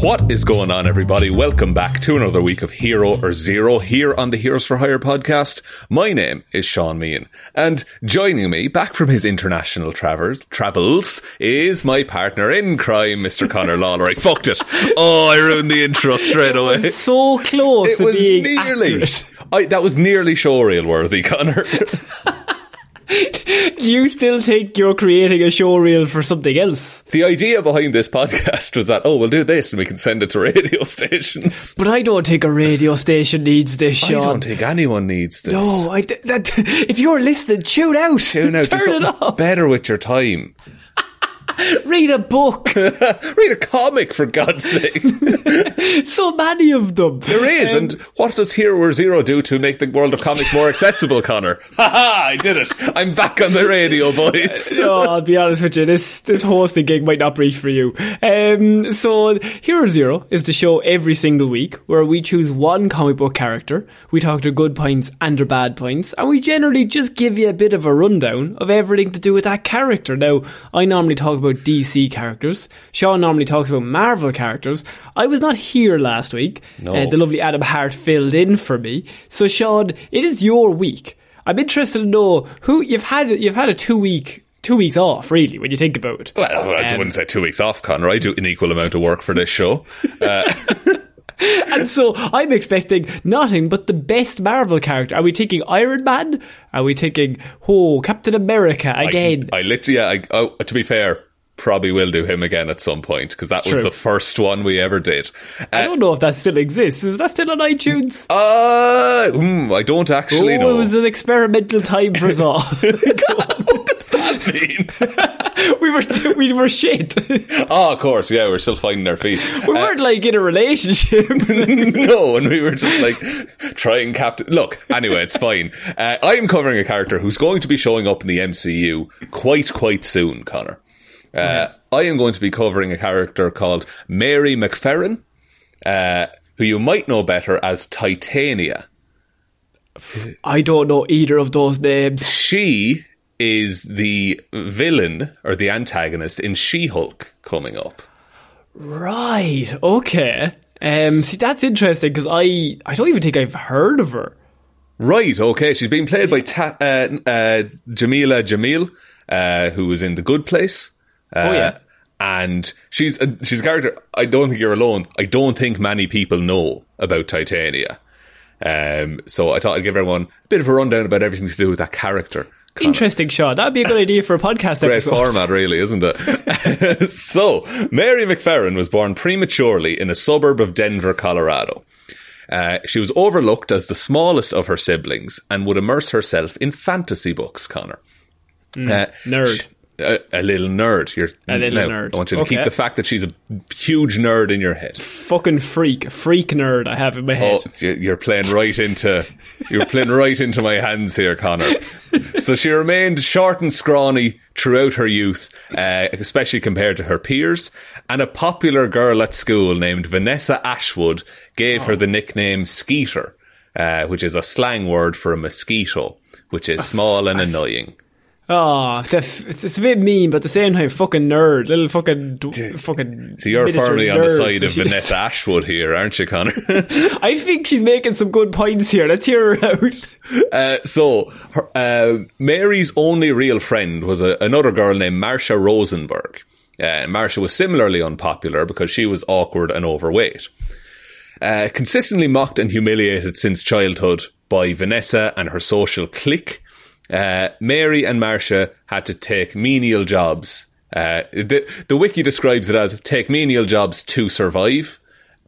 What is going on, everybody? Welcome back to another week of Hero or Zero here on the Heroes for Hire podcast. My name is Shaun Meighan, and joining me back from his international travels, travels is my partner in crime, Mr. Connor Lawler. I fucked it. Oh, I ruined the intro straight away. so close It was nearly. I, that was nearly showreel worthy, Connor. Do you still think you're creating a show reel for something else. the idea behind this podcast was that, oh, we'll do this and we can send it to radio stations. But I don't think a radio station needs this, I don't think anyone needs this. No, I, that, if you're listening, tune out. Tune out. Turn it off. better with your time. Read a book. Read a comic, for God's sake. so many of them. There is, and what does Hero or Zero do to make the world of comics more accessible, Connor? Ha ha! I did it. I'm back on the radio, boys. So I'll be honest with you, this this hosting gig might not be for you. Um, so Hero Zero is the show every single week where we choose one comic book character. We talk their good points and their bad points, and we generally just give you a bit of a rundown of everything to do with that character. Now, I normally talk about DC characters. Shaun normally talks about Marvel characters. I was not here last week. No. Uh, the lovely Adam Hart filled in for me. So Shaun, it is your week. I'm interested to know who you've had. You've had a two week, two weeks off, really, when you think about it. Well, I Um, wouldn't say two weeks off, Connor. I do an equal amount of work for this show. And so I'm expecting nothing but the best Marvel character. Are we taking Iron Man? Are we taking, oh Captain America again? I, I literally, yeah, I, oh, to be fair, probably will do him again at some point because that was the first one we ever did. I Uh, don't know if that still exists. Is that still on iTunes? uh, hmm, I don't actually oh, know. it was an experimental time for us all. what does that mean? we were we were shit. we oh, of course, yeah, we're still finding our feet. We weren't like in a relationship. no, and we were just like trying captain. Look, anyway, it's fine. Uh, I am covering a character who's going to be showing up in the MCU quite, quite soon, Connor. Uh, I am going to be covering a character called Mary MacPherran, uh, who you might know better as Titania. I don't know either of those names. She is the villain or the antagonist in She Hulk coming up. Right. Okay. Um. See, that's interesting because I I don't even think I've heard of her. Right, okay. She's being played by Ta- uh, uh, Jameela Jamil, uh, who was in The Good Place. Uh, Oh, yeah. And she's a, she's a character. I don't think you're alone. I don't think many people know about Titania. Um, so I thought I'd give everyone a bit of a rundown about everything to do with that character. Connor. Interesting, Sean. That'd be a good idea for a podcast Great episode. format, really, isn't it? so, Mary MacPherran was born prematurely in a suburb of Denver, Colorado. Uh, she was overlooked as the smallest of her siblings and would immerse herself in fantasy books, Connor. Uh, nerd. A, a little nerd. You're A little now, nerd. I want you to keep Okay. the fact that she's a huge nerd in your head. Fucking freak, freak nerd. I have in my head. Oh, you- you're playing right into you're playing right into my hands here, Connor. So she remained short and scrawny throughout her youth, uh, especially compared to her peers. And a popular girl at school named Vanessa Ashwood gave her the nickname Skeeter, uh, which is a slang word for a mosquito, which is small and annoying. Oh, it's, it's a bit mean, but at the same time, fucking nerd, little fucking, d- fucking. So you're firmly on the side of Vanessa Ashwood here, aren't you, Connor? I think she's making some good points here. Let's hear her out. Uh, so, her, uh, Mary's only real friend was a, another girl named Marcia Rosenberg. Uh, Marcia was similarly unpopular because she was awkward and overweight. Uh, consistently mocked and humiliated since childhood by Vanessa and her social clique, uh, Mary and Marcia had to take menial jobs. Uh, the, the wiki describes it as take menial jobs to survive.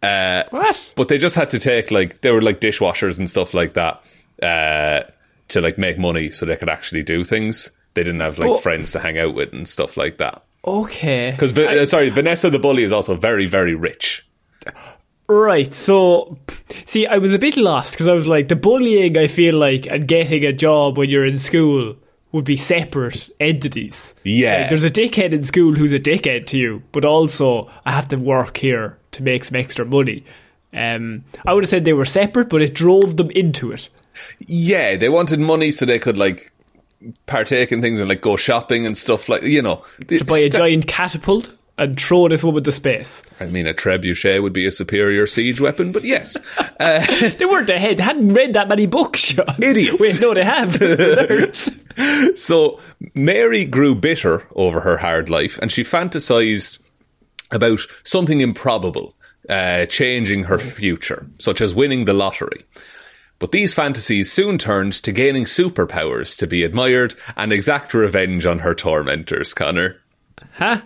Uh, What? but they just had to take like they were like dishwashers and stuff like that uh, to like make money so they could actually do things. They didn't have like Oh. friends to hang out with and stuff like that. Okay. Because uh, sorry, Vanessa the bully is also very very rich. Right, so see, I was a bit lost because I was like, the bullying, I feel like, and getting a job when you're in school would be separate entities. Yeah. Like, there's a dickhead in school who's a dickhead to you, but also I have to work here to make some extra money. Um, I would have said they were separate, but it drove them into it. Yeah, they wanted money so they could like partake in things and like go shopping and stuff like you know. To buy a giant catapult and throw this woman to space. I mean, a trebuchet would be a superior siege weapon, but yes, uh, They weren't ahead. They hadn't read that many books, Shaun. Idiots. Wait, no, they have. So Mary grew bitter over her hard life and she fantasized about something improbable, uh, changing her future, such as winning the lottery. But these fantasies soon turned to gaining superpowers to be admired and exact revenge on her tormentors, Connor. Huh?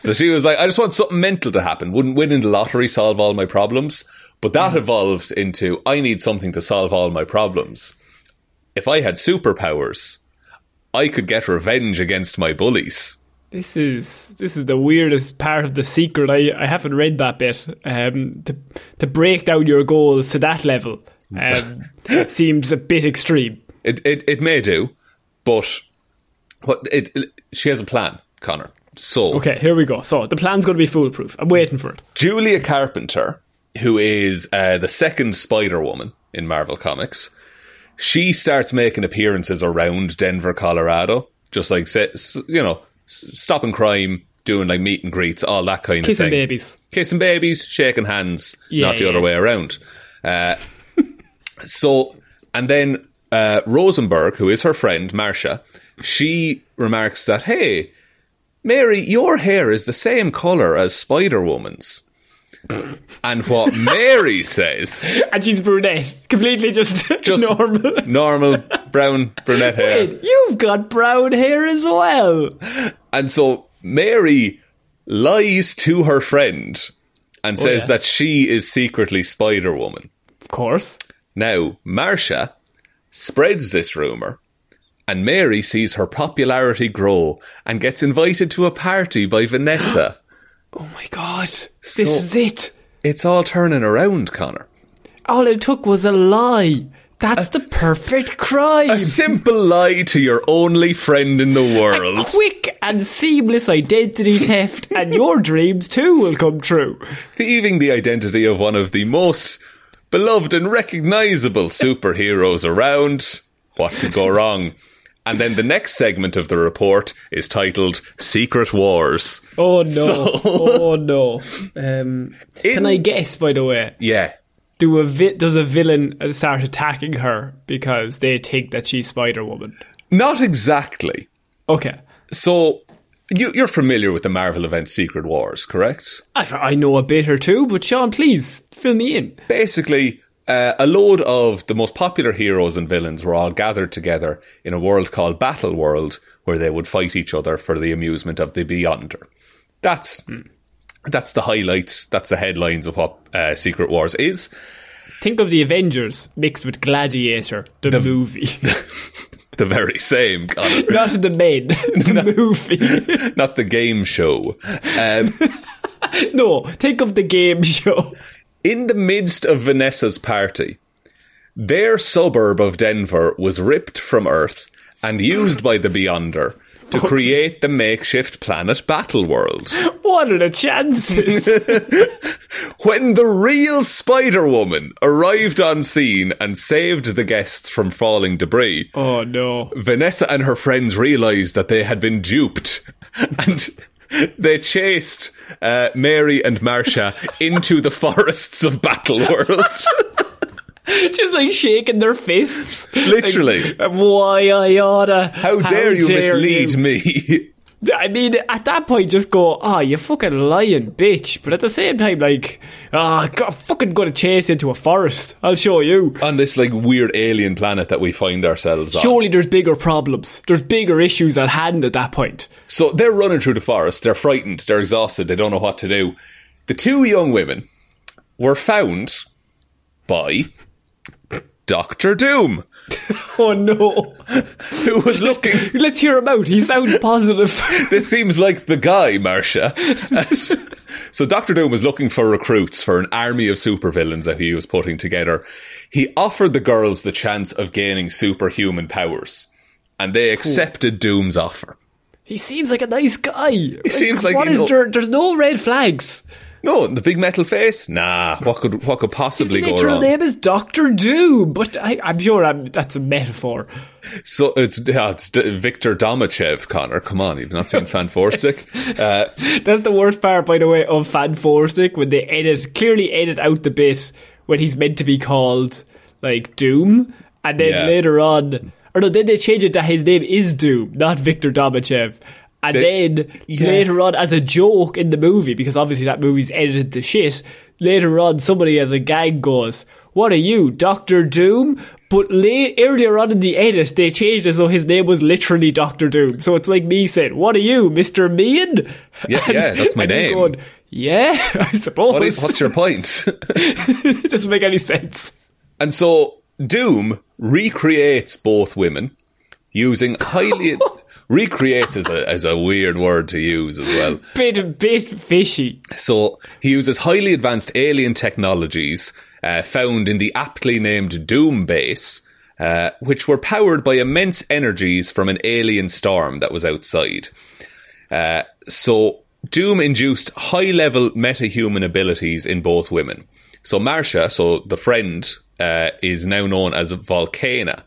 So she was like, I just want something mental to happen. Wouldn't winning the lottery solve all my problems? But that evolved into, I need something to solve all my problems. If I had superpowers, I could get revenge against my bullies. This is this is the weirdest part of the secret. I, I haven't read that bit. Um, to to break down your goals to that level um, seems a bit extreme. It, it, it may do, but what it, it- she has a plan, Connor. So, Okay, here we go. So the plan's going to be foolproof. I'm waiting for it. Julia Carpenter, who is uh, the second Spider Woman in Marvel Comics, she starts making appearances around Denver, Colorado, just like you know, stopping crime, doing like meet and greets, all that kind Kissing of thing. Kissing babies. kissing babies, shaking hands, Yeah, not the yeah. other way around. Uh, so, and then uh, Rosenberg, who is her friend Marcia, she remarks that, hey, Mary, your hair is the same colour as Spider Woman's. and what Mary says, And she's brunette. Completely just, just normal. normal brown brunette hair. Wait, you've got brown hair as well. And so Mary lies to her friend and oh, says yeah. that she is secretly Spider Woman. Of course. Now, Marcia spreads this rumour, and Mary sees her popularity grow and gets invited to a party by Vanessa. Oh my god. This So- is it. it's all turning around, Connor. All it took was a lie. That's the perfect crime. A simple lie to your only friend in the world. A quick and seamless identity theft, and your dreams too will come true. Thieving the identity of one of the most beloved and recognisable superheroes around. What could go wrong? And then the next segment of the report is titled Secret Wars. Oh no! So- oh no! Um, can I guess? By the way, Yeah. do a vi- does a villain start attacking her because they think that she's Spider Woman? Not exactly. Okay, So, you, you're familiar with the Marvel event Secret Wars, correct? I, I know a bit or two, but Shaun, please fill me in. Basically, uh, a load of the most popular heroes and villains were all gathered together in a world called Battle World, where they would fight each other for the amusement of the Beyonder. That's that's the highlights. That's the headlines of what uh, Secret Wars is. Think of the Avengers mixed with Gladiator, the, movie. the very same, Connor. Not the main, the movie. Not the game show. Um, No, think of the game show. In the midst of Vanessa's party, their suburb of Denver was ripped from Earth and used by the Beyonder to create the makeshift planet Battle World. What are the chances? When the real Spider Woman arrived on scene and saved the guests from falling debris, oh no. Vanessa and her friends realised that they had been duped and they chased uh, Mary and Marcia into the forests of Battle World. Just like shaking their fists. Literally. Like, Why I oughta. How dare you mislead me? I mean, at that point, just go, oh, you fucking lying bitch. But at the same time, like, ah, oh, fucking gonna chase into a forest. I'll show you. on this like weird alien planet that we find ourselves on. Surely there's bigger problems. There's bigger issues at hand at that point. So they're running through the forest, they're frightened, they're exhausted, they don't know what to do. The two young women were found by Doctor Doom, Oh no. who was looking Let's hear him out. He sounds positive. this seems like the guy, Marcia. so Doctor Doom was looking for recruits for an army of supervillains that he was putting together. He offered the girls the chance of gaining superhuman powers, and they accepted Doom's offer. he seems like a nice guy. He seems like what is know- there? There's no red flags. No, the big metal face? Nah, what could what could His possibly go literal wrong? name is Doctor Doom, but I, I'm sure I'm, that's a metaphor. So it's yeah, it's D- Victor Domashev, Connor. Come on, you've not seen Fan Stick. Uh, That's the worst part, by the way, of Fan when they edit clearly edit out the bit when he's meant to be called like Doom, and then Yeah. later on, or no, then they change it that his name is Doom, not Victor Domashev. And They- then Yeah. later on, as a joke in the movie, because obviously that movie's edited to shit, later on somebody as a gag goes, What are you, Doctor Doom? But la- earlier on in the edit, they changed as though his name was literally Doctor Doom. So it's like me saying, What are you, Mr. Mean? Yeah, yeah, that's my and name. Going, yeah, I suppose. what is, what's your point? it doesn't make any sense. and so Doom recreates both women using highly recreates is a is a weird word to use as well. Bit, bit fishy. So he uses highly advanced alien technologies uh, found in the aptly named Doom base, uh, which were powered by immense energies from an alien storm that was outside. Uh, so Doom induced high level metahuman abilities in both women. So Marcia, so the friend, uh, is now known as Volcana.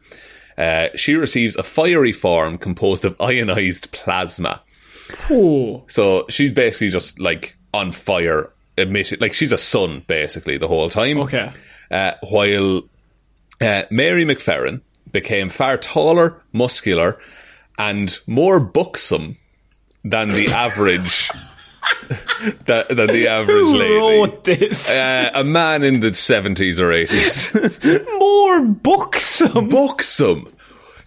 Uh, she receives a fiery form composed of ionized plasma. Oh, So she's basically just like on fire, emitting like she's a sun basically the whole time. okay. Uh, while uh, Mary MacPherran became far taller, muscular, and more buxom than the average. Than, than the average Who lady. wrote this? Uh, a man in the seventies or eighties. More buxom. buxom.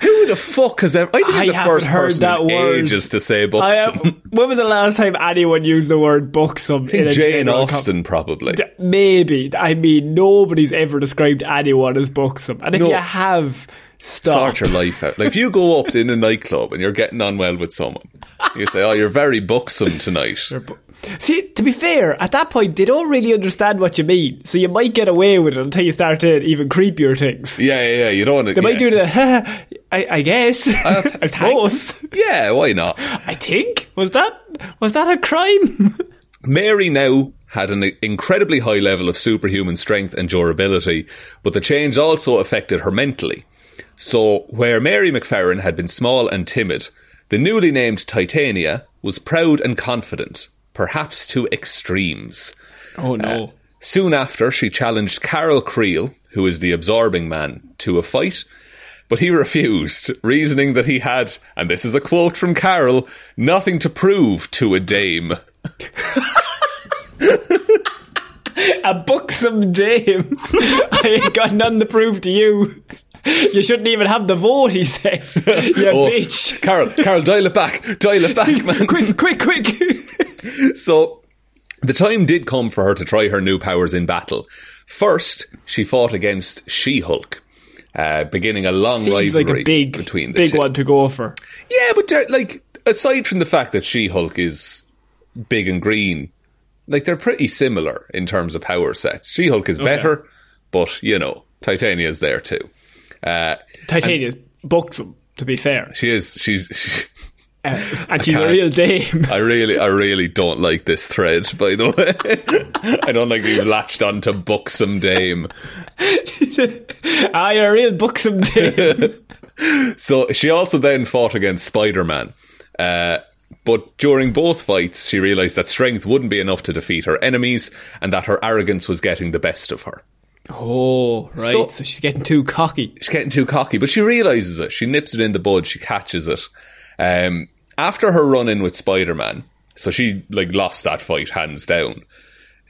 Who the fuck has ever? I think I the first heard person that word. ages to say I, buxom. uh, when was the last time anyone used the word buxom? in a Jane general com- Austen, probably. D- Maybe. I mean, nobody's ever described anyone as buxom. And if No. you have, stop. sort your life out. Like if you go up in a nightclub and you're getting on well with someone, you say, "Oh, you're very buxom tonight." See, to be fair, at that point, they don't really understand what you mean. So you might get away with it until you start to even creepier things. Yeah, yeah, yeah. You don't. They might do the, I, I guess. I suppose. Yeah, why not? I think. Was that, was that a crime? Mary now had an incredibly high level of superhuman strength and durability, but the change also affected her mentally. So, where Mary MacPherran had been small and timid, the newly named Titania was proud and confident, perhaps to extremes. oh no. Uh, soon after, she challenged Carol Creel, who is the absorbing man, to a fight, but he refused, reasoning that he had, and this is a quote from Carol, nothing to prove to a dame. a buxom dame. I ain't got none to prove to you. You shouldn't even have the vote, he said. You Oh, bitch. Carol, Carol, dial it back, dial it back, man. Quick, quick, quick. So, the time did come for her to try her new powers in battle. First, she fought against She Hulk. uh, beginning a long Seems rivalry like a big, between the big two. one to go for. Yeah, but like aside from the fact that She Hulk is big and green, like they're pretty similar in terms of power sets. She Hulk is better, but you know, Titania's there too. Uh, Titania books him. To be fair, she is. She's. She, uh, and she's a real dame. I really, I really don't like this thread. By the way, I don't like being latched onto buxom dame. ah, you're a real buxom dame. So she also then fought against Spider Man. Uh, but during both fights, she realised that strength wouldn't be enough to defeat her enemies and that her arrogance was getting the best of her. Oh, right. So- So, she's getting too cocky. She's getting too cocky, but she realises it. She nips it in the bud. She catches it. Um, after her run in with Spider Man, so she like lost that fight hands down.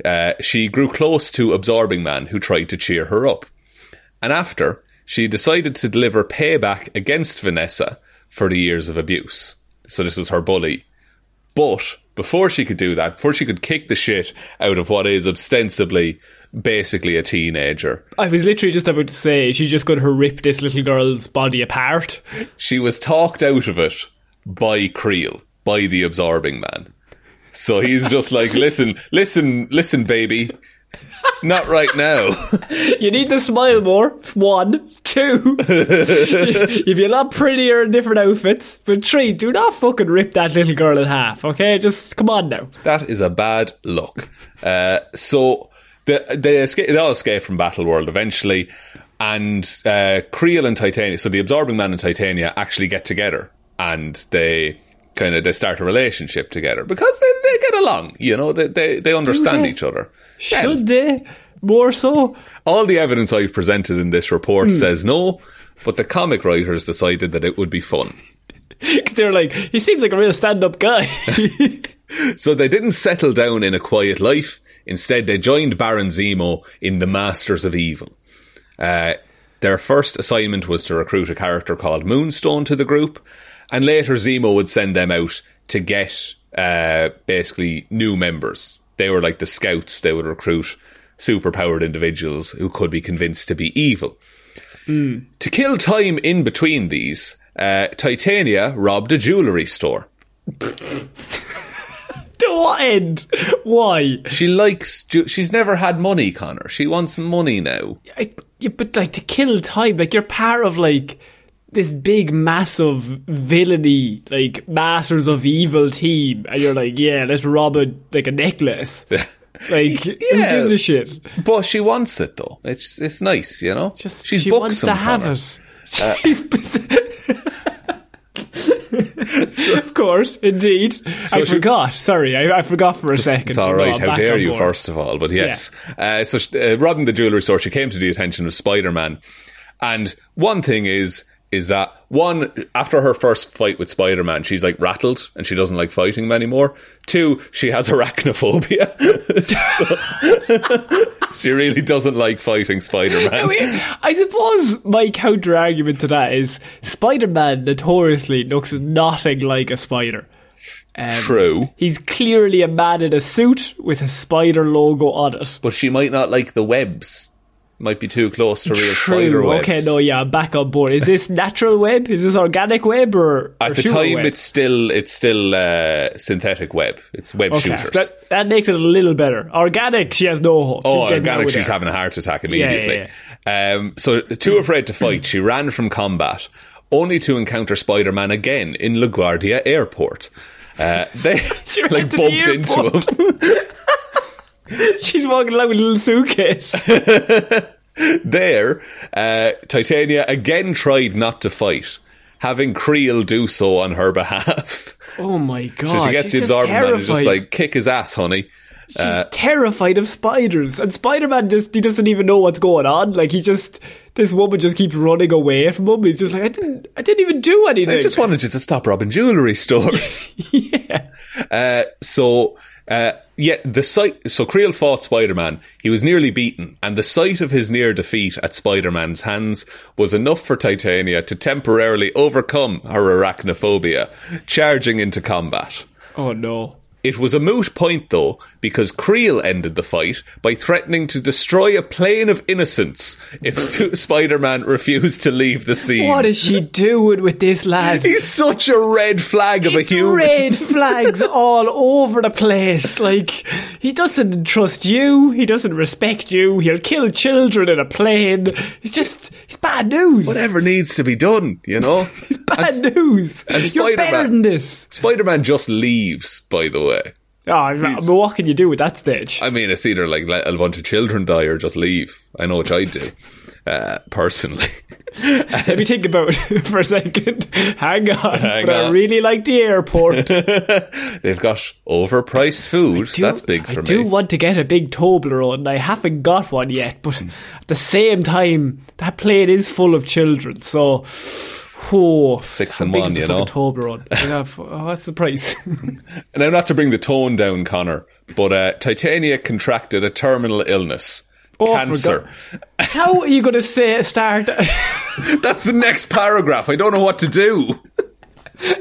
Uh, she grew close to Absorbing Man, who tried to cheer her up. And after, she decided to deliver payback against Vanessa for the years of abuse. So this was her bully. But before she could do that, before she could kick the shit out of what is ostensibly basically a teenager, I was literally just about to say she's just going to rip this little girl's body apart. she was talked out of it by Creel, by the absorbing man. So he's just like, listen, listen, listen, baby. Not right now. You need to smile more. One, two. if You'd be a lot prettier in different outfits. But three, do not fucking rip that little girl in half. Okay, just come on now. That is a bad look. Uh, so the, they escape, they all escape from Battle World eventually, and uh, Creel and Titania. So the absorbing man and Titania actually get together, and they kind of they start a relationship together because they, they get along. You know, they they, they understand they? each other. Should they? More so? All the evidence I've presented in this report says no, but the comic writers decided that it would be fun. They're like, he seems like a real stand up guy. So they didn't settle down in a quiet life. Instead, they joined Baron Zemo in the Masters of Evil. Uh, their first assignment was to recruit a character called Moonstone to the group, and later Zemo would send them out to get uh, basically new members. They were like the scouts. They would recruit superpowered individuals who could be convinced to be evil. To kill time in between these, uh, Titania robbed a jewellery store. to what end? Why? She likes. She's never had money, Connor. She wants money now. I, yeah, but like to kill time, like you're part of like this big, massive villainy, like Masters of Evil team, and you're like, yeah, let's rob a like a necklace. Like, who Yeah. gives a shit? But she wants it though. It's it's nice, you know. Just she's she wants to have Connor. it. She's- of course, indeed. I forgot. Sorry, I, I forgot for a second. It's all right. How dare you? board. First of all, but yes. Uh, so uh, robbing the jewelry store, she came to the attention of Spider Man, and one thing is is that one after her first fight with Spider Man, she's like rattled and she doesn't like fighting him anymore. Two, she has arachnophobia, so she really doesn't like fighting Spider Man. I suppose my counter argument to that is Spider Man notoriously looks nothing like a spider. Um, True, He's clearly a man in a suit with a spider logo on it. but she might not like the webs. Might be too close to real True. spider webs. Okay, no, yeah, back on board. Is this natural web? Is this organic web or At or the time, web? it's still it's still uh, synthetic web. It's web okay. shooters. That, that makes it a little better. Organic, she has no hope. Oh, She's organic, she's there. having a heart attack immediately. Yeah, immediately. yeah, Um, so, too afraid to fight, she ran from combat, only to encounter Spider Man again in LaGuardia Airport. Uh, they She like to the into him. She's walking along with a little suitcase. there, uh, Titania again tried not to fight, having Creel do so on her behalf. oh my So god! she gets she's the man and is just like, kick his ass, honey. She's terrified of spiders, and Spider-Man just he doesn't even know what's going on. Like he just this woman just keeps running away from him. He's just like I didn't I didn't even do anything. I just wanted you to stop robbing jewellery stores. yeah. Uh, so, uh, yeah, the sight. So Creel fought Spider Man. He was nearly beaten, and the sight of his near defeat at Spider Man's hands was enough for Titania to temporarily overcome her arachnophobia, charging into combat. Oh no. It was a moot point, though, because Creel ended the fight by threatening to destroy a plane of innocence if Spider Man refused to leave the scene. What is she doing with this lad? He's such a red flag of a human. Red flags all over the place. Like, he doesn't trust you. He doesn't respect you. He'll kill children in a plane. It's just, it's bad news. Whatever needs to be done, you know? It's bad And- news. and You're better than this. Spider Man just leaves, by the way. Oh, what can you do with that stage? I mean, it's either like let a bunch of children die or just leave. I know what I'd do, uh, personally. Let me think about it for a second. Hang on. Hang but I really like the airport. They've got overpriced food. do- That's big for I me. I do want to get a big Toblerone. I haven't got one yet, but at the same time, that plane is full of children, so. Oh, Six big one, you know. Toblerone? Yeah, oh, what's the price? Now, not to bring the tone down, Connor, but uh, Titania contracted a terminal illness. Oh, cancer. How are you going to say it, start? That's the next paragraph. I don't know what to do.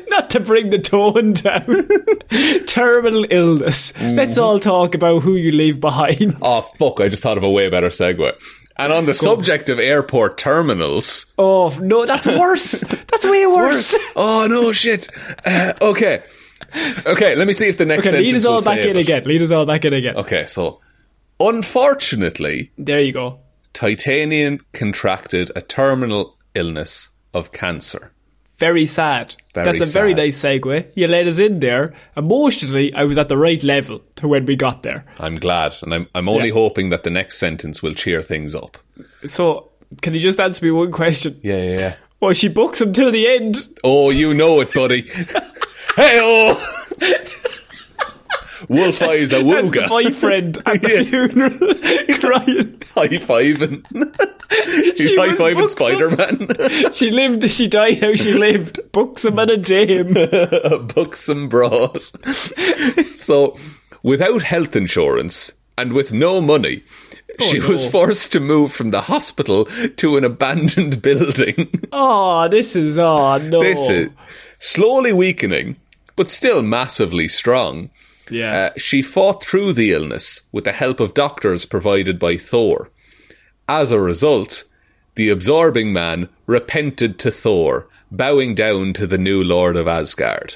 Not to bring the tone down. Terminal illness. Let's Mm-hmm. all talk about who you leave behind. Oh, fuck. I just thought of a way better segue. And on the subject of airport terminals, Oh no, that's worse. That's way worse. oh no, shit. Uh, okay, okay. Let me see if the next Okay, sentence lead us all back in it. again. Lead us all back in again. Okay, so unfortunately, There you go. Titanian contracted a terminal illness of cancer. Very sad. Very That's a very nice segue. You let us in there. Emotionally, I was at the right level to when we got there. I'm glad, and I'm I'm only Yeah. hoping that the next sentence will cheer things up. So, can you just answer me one question? Yeah, yeah, yeah. Well, she books until the end. Oh, you know it, buddy. hey, oh. Wolf eyes a wooga. boyfriend at the Yeah. funeral crying. High fiving. He's She high fiving Spider Man. She lived, she died how she lived. Books him and a dame. Books and bras. so, without health insurance and with no money, oh, she Oh, no. was forced to move from the hospital to an abandoned building. Oh, this is, oh no. this is slowly weakening, but still massively strong. Yeah. Uh, she fought through the illness with the help of doctors provided by Thor. As a result, the absorbing man repented to Thor, bowing down to the new Lord of Asgard.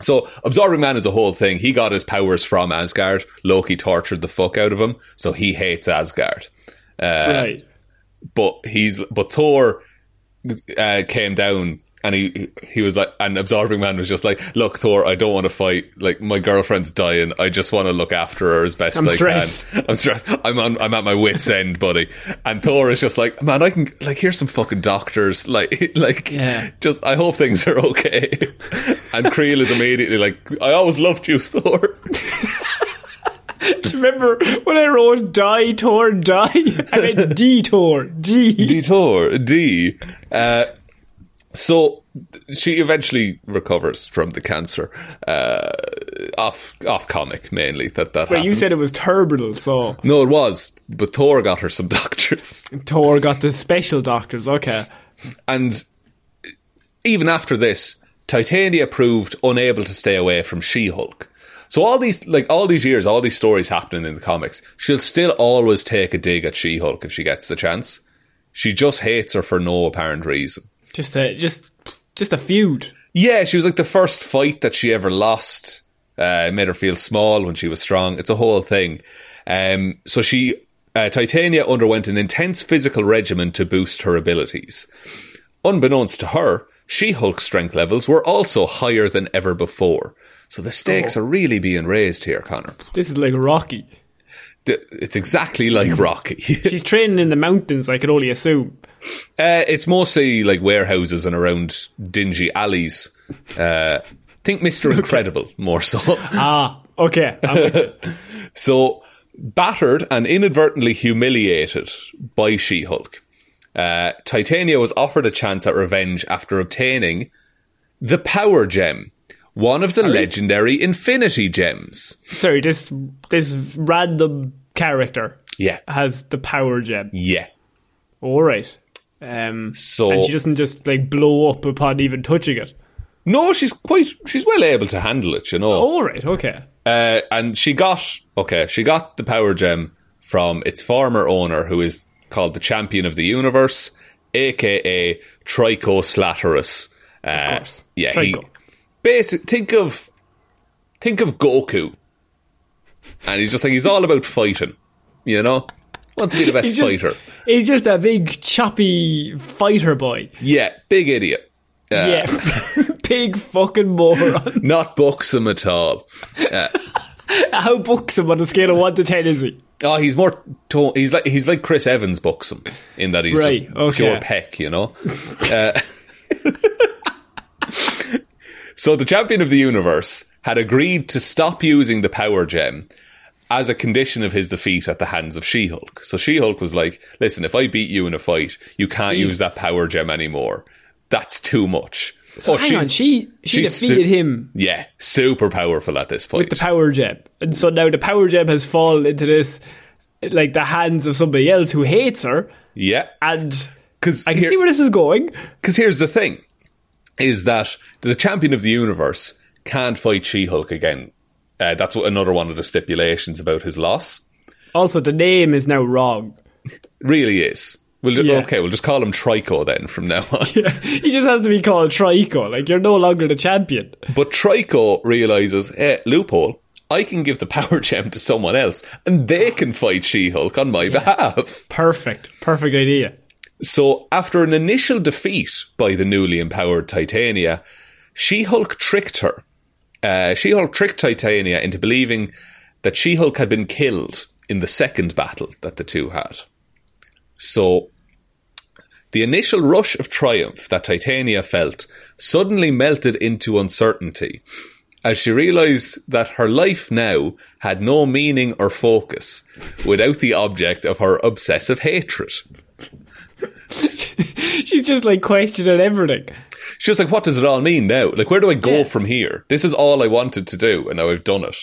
So, absorbing man is a whole thing. He got his powers from Asgard. Loki tortured the fuck out of him, so he hates Asgard. right. But he's but Thor uh, came down and he he was like, and absorbing man was just like, look, Thor, I don't want to fight. Like my girlfriend's dying. I just want to look after her as best I'm I stressed. can. I'm stressed. I'm on. I'm at my wits end, buddy. And Thor is just like, man, I can like here's some fucking doctors. Like like Yeah. just I hope things are okay. and Creel is immediately like, I always loved you, Thor. Remember when I wrote die, Tor, die? I meant detour. D. Detour D. Uh, so she eventually recovers from the cancer. Uh, off off comic mainly that that. Well, you said it was terminal, so no, it was, but Thor got her some doctors, Tor got the special doctors. Okay. and even after this, Titania proved unable to stay away from She Hulk. So all these, like all these years, all these stories happening in the comics, she'll still always take a dig at She Hulk if she gets the chance. She just hates her for no apparent reason. Just a just just a feud. Yeah, she was like the first fight that she ever lost. Uh, it made her feel small when she was strong. It's a whole thing. Um, so she, uh, Titania underwent an intense physical regimen to boost her abilities. Unbeknownst to her, She-Hulk's strength levels were also higher than ever before. So the stakes are really being raised here, Connor. This is like Rocky. It's exactly like Rocky. She's training in the mountains, I can only assume. Uh, it's mostly like warehouses and around dingy alleys. Uh, think Mr. Incredible more so. Ah, okay. I'm with you. So, battered and inadvertently humiliated by She Hulk, uh, Titania was offered a chance at revenge after obtaining the Power Gem, one of the legendary Infinity Gems. Sorry, this this random character Yeah. has the power gem. Yeah. All right. Um, So- and she doesn't just like blow up upon even touching it. No, she's quite. She's well able to handle it. You know. All right, okay. Uh, and she got okay. She got the power gem from its former owner, who is called the Champion of the Universe, aka Tryco Slatterus. Uh, Of course. Yeah. Tryco. He, basic. Think of think of Goku, and he's just like he's all about fighting. You know, wants to be the best He's just- fighter. He's just a big choppy fighter boy. Yeah, big idiot. Uh, yeah, big fucking moron. Not buxom at all. How buxom on a scale of one to ten is he? Oh, he's more. To- he's like he's like Chris Evans buxom in that he's Right, just okay. pure peck, you know. Uh, so the champion of the universe had agreed to stop using the power gem as a condition of his defeat at the hands of She-Hulk. So She-Hulk was like, "Listen, if I beat you in a fight, you can't use that power gem anymore. That's too much." So Oh, hang on, she she defeated su- him Yeah, super powerful at this point. with the power gem, and so now the power gem has fallen into this like the hands of somebody else who hates her, yeah, and because I can here- see where this is going. Because here's the thing: is that the champion of the universe can't fight She-Hulk again. Uh, that's what another one of the stipulations about his loss. Also, the name is now wrong. Really is. We'll, Yeah. Okay, we'll just call him Tryco then from now on. he just has to be called Tryco. Like you're no longer the champion. But Tryco realizes, hey, loophole. I can give the power gem to someone else, and they can fight She-Hulk on my behalf. Perfect, perfect idea. So, after an initial defeat by the newly empowered Titania, She Hulk tricked her. Uh, she Hulk tricked Titania into believing that She Hulk had been killed in the second battle that the two had. So, the initial rush of triumph that Titania felt suddenly melted into uncertainty as she realised that her life now had no meaning or focus without the object of her obsessive hatred. She's just like questioning everything. She's like, what does it all mean now? Like, where do I go Yeah. from here? This is all I wanted to do, and now I've done it.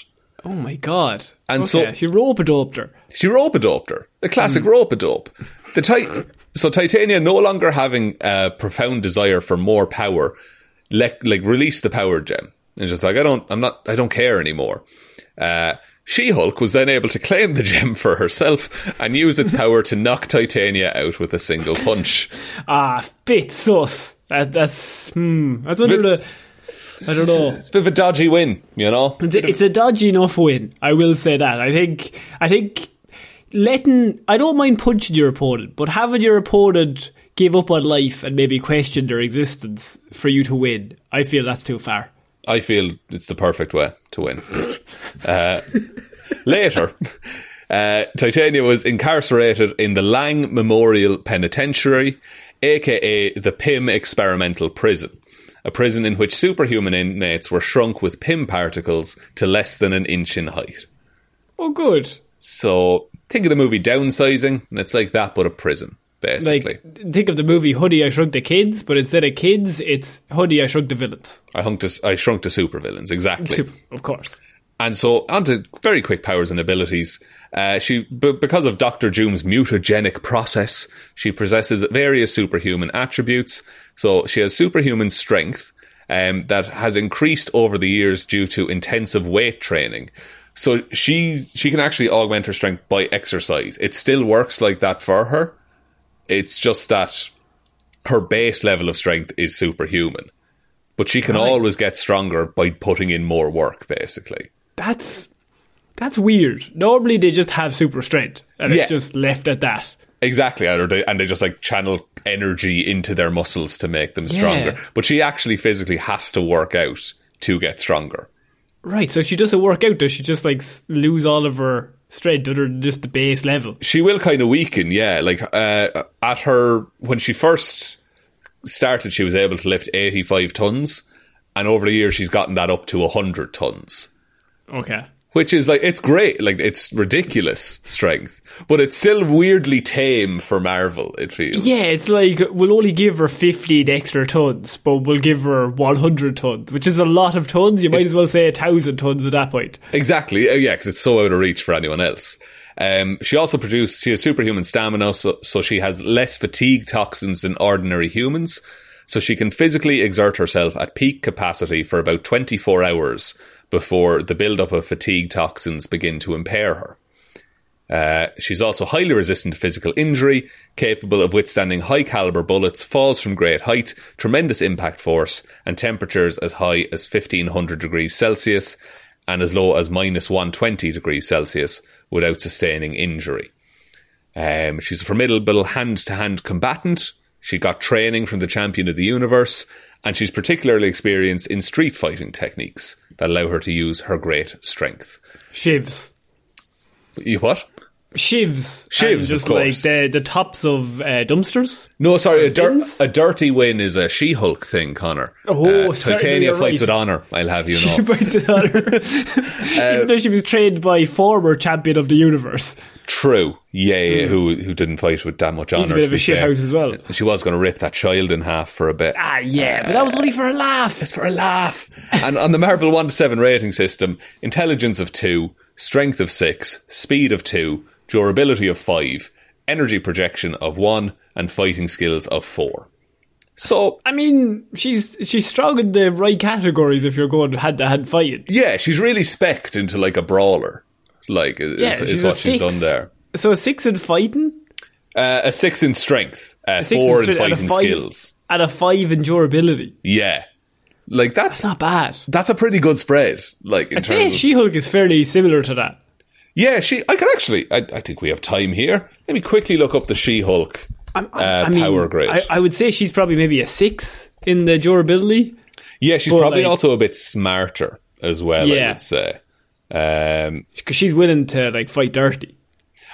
Oh my god! And okay, so- she rope a doped her. She rope a doped her. The classic Hmm. rope a dope. The tit- so Titania no longer having a profound desire for more power, let, like release the power gem. And just like, I don't, I'm not, I don't care anymore. Uh, She-Hulk was then able to claim the gem for herself and use its power to knock Titania out with a single punch. Ah, bit sus. That, that's hmm. That's under bit- the. I don't know. It's a bit of a dodgy win, you know? It's a, it's a dodgy enough win. I will say that. I think. I think letting. I don't mind punching your opponent, but having your opponent give up on life and maybe question their existence for you to win, I feel that's too far. I feel it's the perfect way to win. uh, later, uh, Titania was incarcerated in the Lang Memorial Penitentiary, aka the Pym Experimental Prison, a prison in which superhuman inmates were shrunk with Pym particles to less than an inch in height. Oh, good. So think of the movie Downsizing, and it's like that, but a prison, basically. Like, think of the movie Honey I Shrunk the Kids, but instead of kids, it's Honey I Shrunk the Villains. I, hung to, I shrunk to supervillains, exactly. Super, of course. And so, onto very quick powers and abilities. Uh, she, b- because of Doctor Doom's mutagenic process, she possesses various superhuman attributes. So she has superhuman strength um, that has increased over the years due to intensive weight training. So she's she can actually augment her strength by exercise. It still works like that for her. It's just that her base level of strength is superhuman, but she can always get stronger by putting in more work, basically. That's that's weird. Normally they just have super strength and Yeah. it's just left at that. Exactly, they, and they just like channel energy into their muscles to make them stronger. Yeah. But she actually physically has to work out to get stronger. Right, so she doesn't work out. Does she just like lose all of her other than just the base level? She will kind of weaken, yeah. Like uh, at her when she first started, she was able to lift eighty-five tons, and over the years she's gotten that up to hundred tons. Okay. Which is like it's great, like it's ridiculous strength, but it's still weirdly tame for Marvel. It feels, Yeah, it's like we'll only give her 15 extra tons, but we'll give her 100 tons, which is a lot of tons. You might as well say a thousand tons at that point. Exactly, uh, yeah, because it's so out of reach for anyone else. Um, she also produced, she has superhuman stamina, so, so she has less fatigue toxins than ordinary humans. so she can physically exert herself at peak capacity for about 24 hours before the buildup of fatigue toxins begin to impair her. Uh, she's also highly resistant to physical injury, capable of withstanding high caliber bullets, falls from great height, tremendous impact force, and temperatures as high as 1500 degrees Celsius and as low as minus 120 degrees Celsius without sustaining injury. Um, she's a formidable hand to hand combatant. She got training from the champion of the universe, and she's particularly experienced in street fighting techniques that allow her to use her great strength. Shivs. You what? Shivs. Shivs, just like the, the tops of uh, dumpsters. No, sorry, a, dir- a dirty win is a She Hulk thing, Conor. Oh, uh, Titania fights right. with honour, I'll have you know. it on her. Uh, Even though she was trained by former champion of the universe. True, yeah, yeah, who who didn't fight with that much honour. He's a bit of a shithouse as well. She was going to rip that child in half for a bit. Ah, yeah, but that was only for a laugh. It's for a laugh. and on the Marvel 1 to 7 rating system, intelligence of 2, strength of 6, speed of 2, durability of 5, energy projection of 1, and fighting skills of 4. So, I mean, she's she's strong in the right categories if you're going hand to hand fighting. yeah, she's really specced into like a brawler. Like, is, Yeah, is she's what she's done there. So a six in fighting, Uh, a 6 in strength, uh, a six 4 in strength, a fighting five- skills. and a five in durability. Yeah. Like, that's, It's not bad. that's a pretty good spread. Like, in I'd say terms of- She Hulk is fairly similar to that. Yeah, she. I can actually. I, I think we have time here. Let me quickly look up the She-Hulk I'm, uh, I, I mean, power grade. I, I would say she's probably maybe a six in the durability. yeah, she's probably like- also a bit smarter as well. I Yeah. would say. Um, Because she's willing to like fight dirty.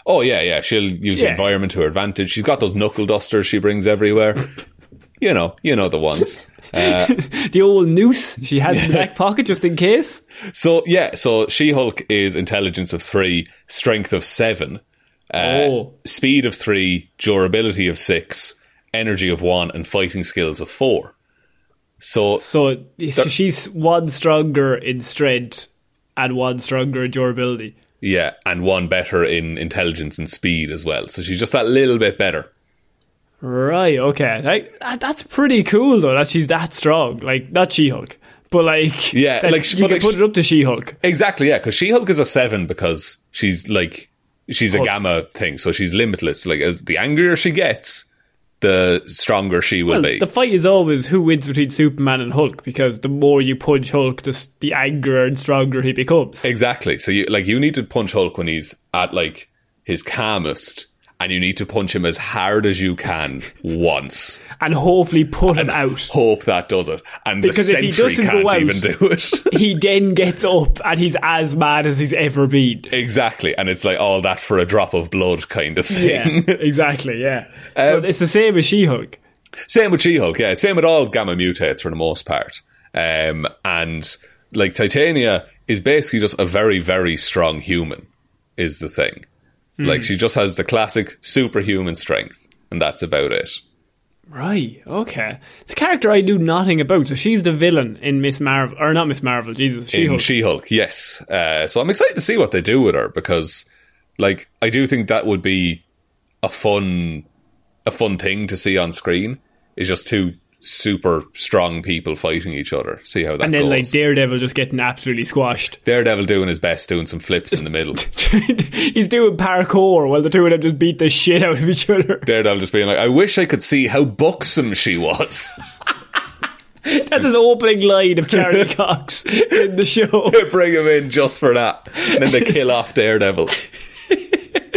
oh yeah, yeah. She'll use the environment to her advantage. She's got those knuckle dusters she brings everywhere. you know, you know the ones. The old noose she has in the back pocket just in case. So yeah, so She-Hulk is intelligence of three, strength of seven, uh, oh, speed of three, durability of six, energy of one, and fighting skills of four. So so so she's one stronger in strength and one stronger in durability. Yeah, and one better in intelligence and speed as well. So she's just that little bit better. Right. Okay. Like, that, that's pretty cool though. That she's that strong. Like not She Hulk, but like Yeah, like, she- you can like put it up to She Hulk. Exactly, yeah, because She Hulk is a seven because she's like she's a gamma thing, so she's limitless. Like as the angrier she gets, the stronger she will Well, be. the fight is always who wins between Superman and Hulk because the more you punch Hulk, the, the angrier and stronger he becomes. exactly. So you like you need to punch Hulk when he's at like his calmest, and you need to punch him as hard as you can once. and hopefully put him out. Hope that does it, and Because the if he doesn't go can't out- even do it. He then gets up and he's as mad as he's ever been. exactly, and it's like all that for a drop of blood kind of Yeah, thing. exactly. Yeah, Um, it's the same as She Hulk. Same with She-Hulk, yeah. Same with all gamma mutates for the most part. Um, and like Titania is basically just a very, very strong human, is the thing. Like she just has the classic superhuman strength, and that's about it. Right. Okay. It's a character I knew nothing about. So she's the villain in Miss Marvel, or not Miss Marvel. Jesus, She Hulk. She-Hulk, yes. Uh, so I'm excited to see what they do with her because, like, I do think that would be a fun, a fun thing to see on screen. Is just two super strong people fighting each other. See how that and then goes. like Daredevil just getting absolutely squashed. Daredevil doing his best, doing some flips in the middle. he's doing parkour while the two of them just beat the shit out of each other. Daredevil just being like, I wish I could see how buxom she was. That's his opening line of Charlie Cox in the show. Bring him in just for that. And then they kill off Daredevil.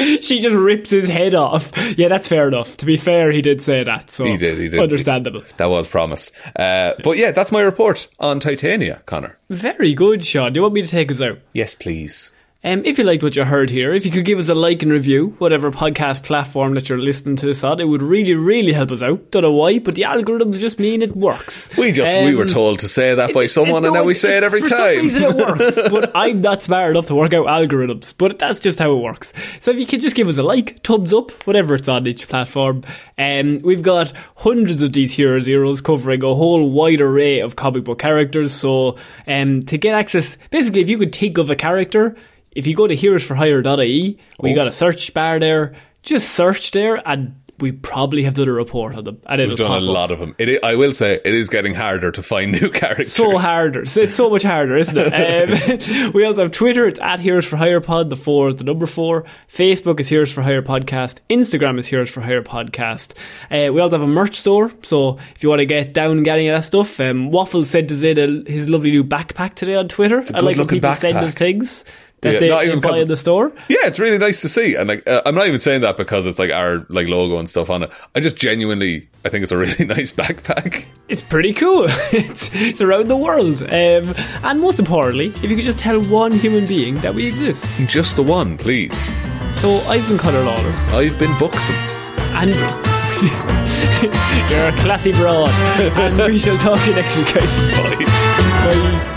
She just rips his head off. Yeah, that's fair enough. To be fair, he did say that, so He did, he did. understandable. That was promised. Uh, but yeah, that's my report on Titania, Conor. Very good, Shaun. Do you want me to take us out? Yes, please. Um, if you liked what you heard here, if you could give us a like and review, whatever podcast platform that you're listening to this on, it would really, really help us out. Don't know why, but the algorithms just mean it works. We just we Um, were told to say that by someone, it- and now we say it every for time. some reason it works, but I'm not smart enough to work out algorithms. But that's just how it works. So if you could just give us a like, thumbs up, whatever it's on each platform. Um, we've got hundreds of these hero zeros covering a whole wide array of comic book characters. So um, to get access, basically, if you could think of a character, if you go to heroesforhire.ie, we got a search bar there. Just search there and we probably have done a report on them. And We've done a lot of them. It, I will say it is getting harder to find new characters. So harder. So it's so much harder, isn't it? um, we also have Twitter. It's at Heroes for Hire Pod. The four, the number four. Facebook is Heroes for Hire Podcast. Instagram is Heroes for Hire Podcast. Uh, we also have a merch store. So if you want to get down and get any of that stuff, um, Waffles sent us in a, his lovely new backpack today on Twitter. I like when people send backpack. us things that Yeah, they, not even buy in the store. Yeah, it's really nice to see, and like uh, I'm not even saying that because it's like our like logo and stuff on it. I just genuinely, I think it's a really nice backpack. It's pretty cool. it's, it's around the world. Um, and most importantly, if you could just tell one human being that we exist. Just the one, please. So I've been Conor Lawler. I've been Buxom. And you're a classy broad. and we shall talk to you next week, guys. Bye. Bye.